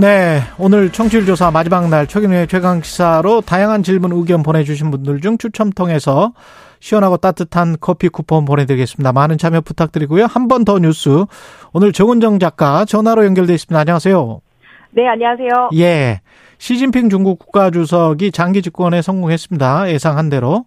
네, 오늘 청취율 조사 마지막 날 최근의 최강 시사로 다양한 질문 의견 보내주신 분들 중 추첨 통해서 시원하고 따뜻한 커피 쿠폰 보내드리겠습니다. 많은 참여 부탁드리고요. 한 번 더 뉴스 오늘 정은정 작가 전화로 연결돼 있습니다. 안녕하세요. 네, 안녕하세요. 예, 시진핑 중국 국가주석이 장기 집권에 성공했습니다. 예상한 대로.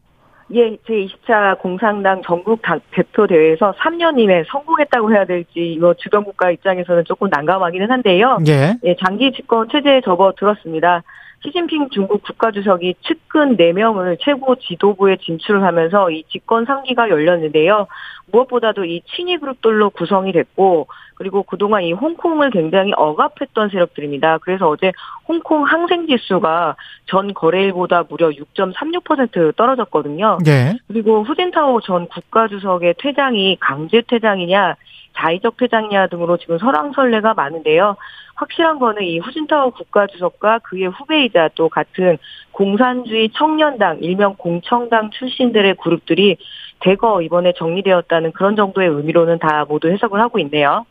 예, 제20차 공산당 전국 대표 대회에서 3년 이내 성공했다고 해야 될지 이거 주변 국가 입장에서는 조금 난감하기는 한데요. 예. 예, 장기 집권 체제에 접어들었습니다. 시진핑 중국 국가주석이 측근 4명을 최고 지도부에 진출하면서 이 집권 3기가 열렸는데요. 무엇보다도 이 친위 그룹들로 구성이 됐고 그리고 그동안 이 홍콩을 굉장히 억압했던 세력들입니다. 그래서 어제 홍콩 항생 지수가 전 거래일보다 무려 6.36% 떨어졌거든요. 예. 그리고 후진타오 전 국가주석의 퇴장이 강제 퇴장이냐 자의적 퇴장이냐 등으로 지금 설왕설래가 많은데요. 확실한 거는 이 후진타오 국가주석과 그의 후배이자 또 같은 공산주의 청년당, 일명 공청당 출신들의 그룹들이 대거 이번에 정리되었다는 그런 정도의 의미로는 다 모두 해석을 하고 있네요.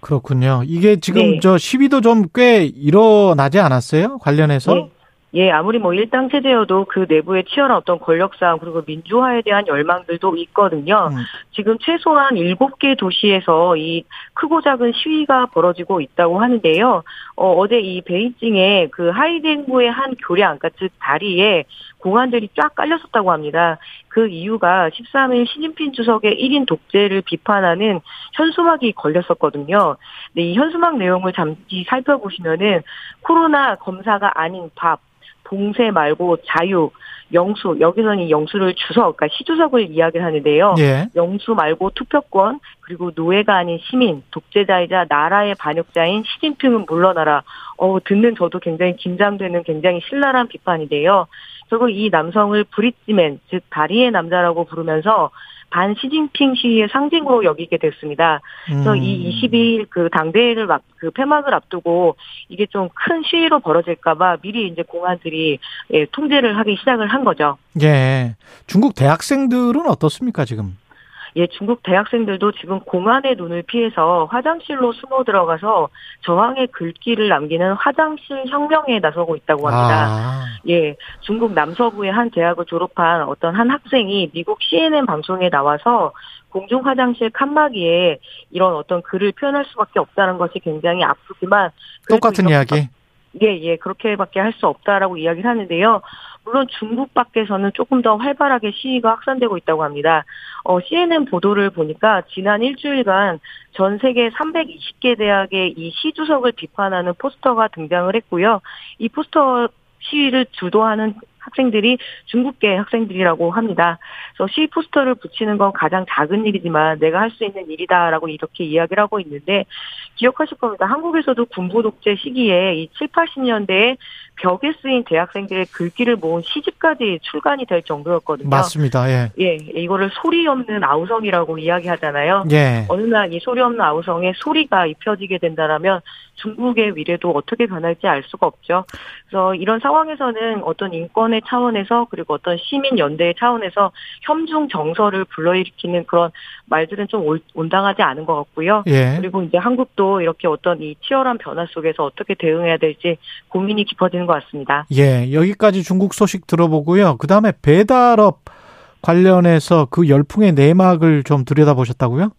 그렇군요. 이게 지금 네. 저 시비도 좀 꽤 일어나지 않았어요? 관련해서? 예. 예, 아무리 뭐 일당 체제여도 그 내부에 치열한 어떤 권력 싸움 그리고 민주화에 대한 열망들도 있거든요. 음. 지금 최소한 7개 도시에서 이 크고 작은 시위가 벌어지고 있다고 하는데요. 어, 어제 이 베이징의 그 하이덴구의 한 교량, 그러니까 즉 다리에 공안들이 쫙 깔렸었다고 합니다. 그 이유가 13일 시진핑 주석의 1인 독재를 비판하는 현수막이 걸렸었거든요. 근데 이 현수막 내용을 잠시 살펴보시면은 코로나 검사가 아닌 밥, 봉쇄 말고 자유, 영수, 여기서는 이 영수를 주석, 그러니까 시주석을 이야기를 하는데요. 예. 영수 말고 투표권, 그리고 노예가 아닌 시민, 독재자이자 나라의 반역자인 시진핑은 물러나라. 어, 듣는 저도 굉장히 긴장되는 굉장히 신랄한 비판인데요. 결국 이 남성을 브릿지맨, 즉 다리의 남자라고 부르면서 반 시진핑 시위의 상징으로 여기게 됐습니다. 그래서 음. 이 22일 그 당대회를 막 그 폐막을 앞두고 이게 좀 큰 시위로 벌어질까봐 미리 이제 공안들이 예, 통제를 하기 시작을 한 거죠. 예. 중국 대학생들은 어떻습니까, 지금? 예, 중국 대학생들도 지금 공안의 눈을 피해서 화장실로 숨어 들어가서 저항의 글귀를 남기는 화장실 혁명에 나서고 있다고 합니다. 아. 예, 중국 남서부의 한 대학을 졸업한 어떤 한 학생이 미국 CNN 방송에 나와서 공중 화장실 칸막이에 이런 어떤 글을 표현할 수밖에 없다는 것이 굉장히 아프지만 똑같은 이야기. 예, 예, 그렇게밖에 할 수 없다라고 이야기를 하는데요. 물론 중국 밖에서는 조금 더 활발하게 시위가 확산되고 있다고 합니다. 어, CNN 보도를 보니까 지난 일주일간 전 세계 320개 대학의 이 시주석을 비판하는 포스터가 등장을 했고요. 이 포스터 시위를 주도하는 학생들이 중국계 학생들이라고 합니다. 그래서 시위 포스터를 붙이는 건 가장 작은 일이지만 내가 할 수 있는 일이다라고 이렇게 이야기를 하고 있는데 기억하실 겁니다. 한국에서도 군부 독재 시기에 이 7, 80년대에 벽에 쓰인 대학생들의 글귀를 모은 시집까지 출간이 될 정도였거든요. 맞습니다. 예. 예, 이거를 소리 없는 아우성이라고 이야기하잖아요. 예. 어느 날 이 소리 없는 아우성에 소리가 입혀지게 된다라면 중국의 미래도 어떻게 변할지 알 수가 없죠. 그래서 이런 상황에서는 어떤 인권의 차원에서 그리고 어떤 시민 연대의 차원에서 혐중 정서를 불러일으키는 그런 말들은 좀 올- 온당하지 않은 것 같고요. 예. 그리고 이제 한국도 이렇게 어떤 이 치열한 변화 속에서 어떻게 대응해야 될지 고민이 깊어지는 것 같습니다. 예. 여기까지 중국 소식 들어보고요. 그 다음에 배달업 관련해서 그 열풍의 내막을 좀 들여다보셨다고요?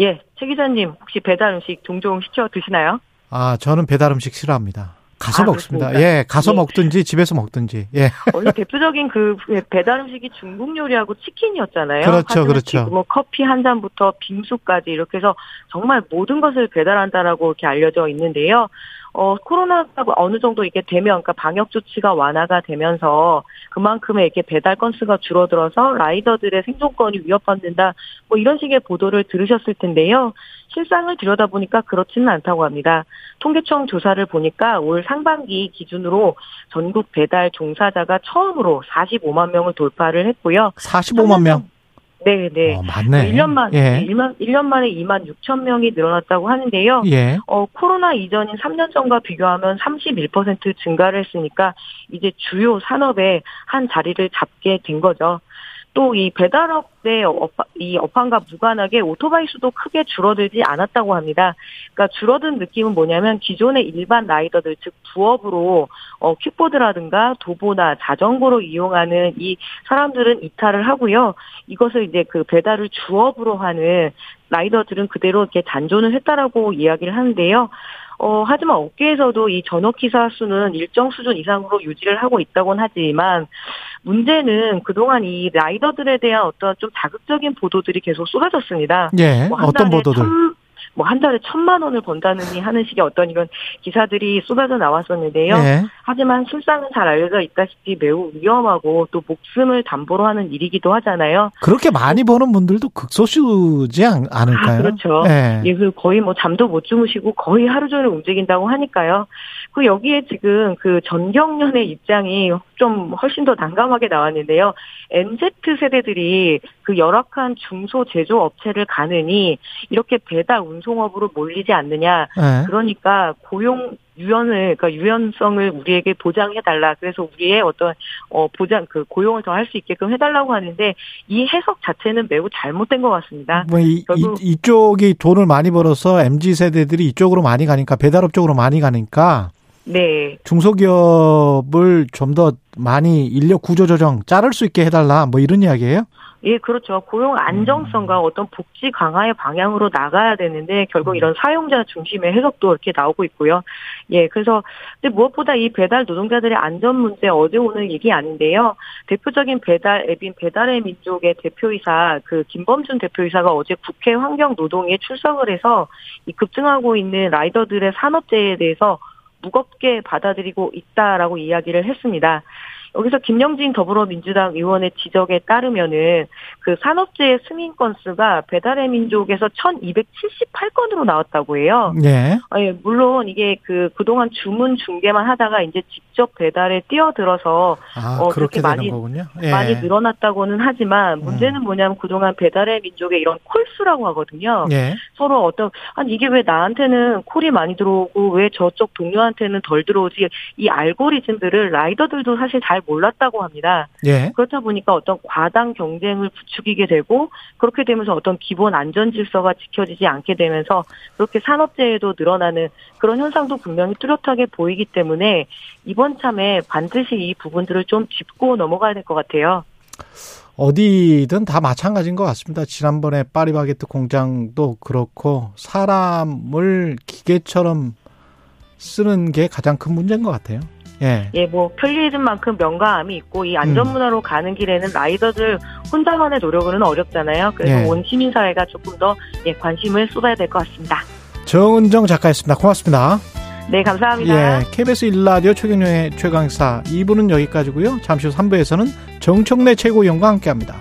예, 최 기자님 혹시 배달 음식 종종 시켜 드시나요? 아, 저는 배달 음식 싫어합니다. 가서 아, 먹습니다. 그렇습니까? 예, 가서 예. 먹든지 집에서 먹든지. 예. 원래 대표적인 그 배달 음식이 중국 요리하고 치킨이었잖아요. 그렇죠, 그렇죠. 지금은 커피 한 잔부터 빙수까지 이렇게 해서 정말 모든 것을 배달한다라고 이렇게 알려져 있는데요. 어, 코로나가 어느 정도 이게 되면, 그러니까 방역 조치가 완화가 되면서 그만큼의 이렇게 배달 건수가 줄어들어서 라이더들의 생존권이 위협받는다, 뭐 이런 식의 보도를 들으셨을 텐데요. 실상을 들여다보니까 그렇지는 않다고 합니다. 통계청 조사를 보니까 올 상반기 기준으로 전국 배달 종사자가 처음으로 45만 명을 돌파를 했고요. 45만 명? 네, 네. 어, 맞네. 1년 만, 예. 1년, 1년 만에 2만 6천 명이 늘어났다고 하는데요. 예. 어, 코로나 이전인 3년 전과 비교하면 31% 증가를 했으니까 이제 주요 산업의 한 자리를 잡게 된 거죠. 또 이 배달업의 업, 이 업황과 무관하게 오토바이 수도 크게 줄어들지 않았다고 합니다. 그러니까 줄어든 느낌은 뭐냐면 기존의 일반 라이더들 즉 부업으로 어, 킥보드라든가 도보나 자전거로 이용하는 이 사람들은 이탈을 하고요. 이것을 이제 그 배달을 주업으로 하는 라이더들은 그대로 이렇게 잔존을 했다라고 이야기를 하는데요. 어, 하지만 업계에서도 이 전업 기사 수는 일정 수준 이상으로 유지를 하고 있다곤 하지만 문제는 그동안 이 라이더들에 대한 어떤 좀 자극적인 보도들이 계속 쏟아졌습니다. 예. 뭐한 어떤 보도들? 천- 뭐 한 달에 천만 원을 번다느니 하는 식의 어떤 이런 기사들이 쏟아져 나왔었는데요. 예. 하지만 실상은 잘 알려져 있다시피 매우 위험하고 또 목숨을 담보로 하는 일이기도 하잖아요. 그렇게 많이 버는 분들도 극소수지 않, 않을까요? 아, 그렇죠. 예. 예, 그 거의 뭐 잠도 못 주무시고 거의 하루 종일 움직인다고 하니까요. 그 여기에 지금 그 전경련의 입장이 좀 훨씬 더 난감하게 나왔는데요. MZ 세대들이 그 열악한 중소 제조 업체를 가느니 이렇게 배달 운송업으로 몰리지 않느냐. 예. 그러니까 고용 유연을 그러니까 유연성을 우리에게 보장해 달라. 그래서 우리의 어떤 어 보장 그 고용을 더 할 수 있게끔 해 달라고 하는데 이 해석 자체는 매우 잘못된 것 같습니다. 뭐 이, 이, 이쪽이 돈을 많이 벌어서 MZ 세대들이 이쪽으로 많이 가니까 배달업 쪽으로 많이 가니까 네. 중소기업을 좀 더 많이 인력 구조 조정 자를 수 있게 해 달라 뭐 이런 이야기예요? 예, 그렇죠. 고용 안정성과 음. 어떤 복지 강화의 방향으로 나가야 되는데 결국 이런 사용자 중심의 해석도 이렇게 나오고 있고요. 예, 그래서 근데 무엇보다 이 배달 노동자들의 안전 문제 어제 오늘 얘기 아닌데요. 대표적인 배달 앱인 배달의 민족의 대표이사 그 김범준 대표이사가 어제 국회 환경노동위에 출석을 해서 이 급증하고 있는 라이더들의 산업재해에 대해서 무겁게 받아들이고 있다라고 이야기를 했습니다. 여기서 김영진 더불어민주당 의원의 지적에 따르면은 그 산업재해 승인 건수가 배달의 민족에서 1278건으로 나왔다고 해요. 예. 아, 예, 물론 이게 그 그동안 주문 중개만 하다가 이제 직접 배달에 뛰어들어서 아, 어, 그렇게 많이- 거군요. 예. 많이 늘어났다고는 하지만 음. 문제는 뭐냐면 그동안 배달의 민족의 이런 콜수라고 하거든요. 예. 서로 어떤 아니 이게 왜 나한테는 콜이 많이 들어오고 왜 저쪽 동료한테는 덜 들어오지 이 알고리즘들을 라이더들도 사실 잘 몰랐다고 합니다. 예. 그렇다 보니까 어떤 과당 경쟁을 부추기게 되고 그렇게 되면서 어떤 기본 안전 질서가 지켜지지 않게 되면서 그렇게 산업재해도 늘어나는 그런 현상도 분명히 뚜렷하게 보이기 때문에 이번 참에 반드시 이 부분들을 좀 짚고 넘어가야 될 것 같아요. 어디든 다 마찬가지인 것 같습니다. 지난번에 파리바게트 공장도 그렇고 사람을 기계처럼 쓰는 게 가장 큰 문제인 것 같아요. 예. 예, 뭐 편리해진만큼 명가함이 있고 이 안전 음. 문화로 가는 길에는 라이더들 혼자만의 노력은 어렵잖아요. 그래서 예. 온 시민 사회가 조금 더 예, 관심을 쏟아야 될 것 같습니다. 정은정 작가였습니다. 고맙습니다. 네, 감사합니다. 예. KBS 1라디오 최경영의 최강사 2부는 여기까지고요. 잠시 후 3부에서는 정청래 최고위원과 함께합니다.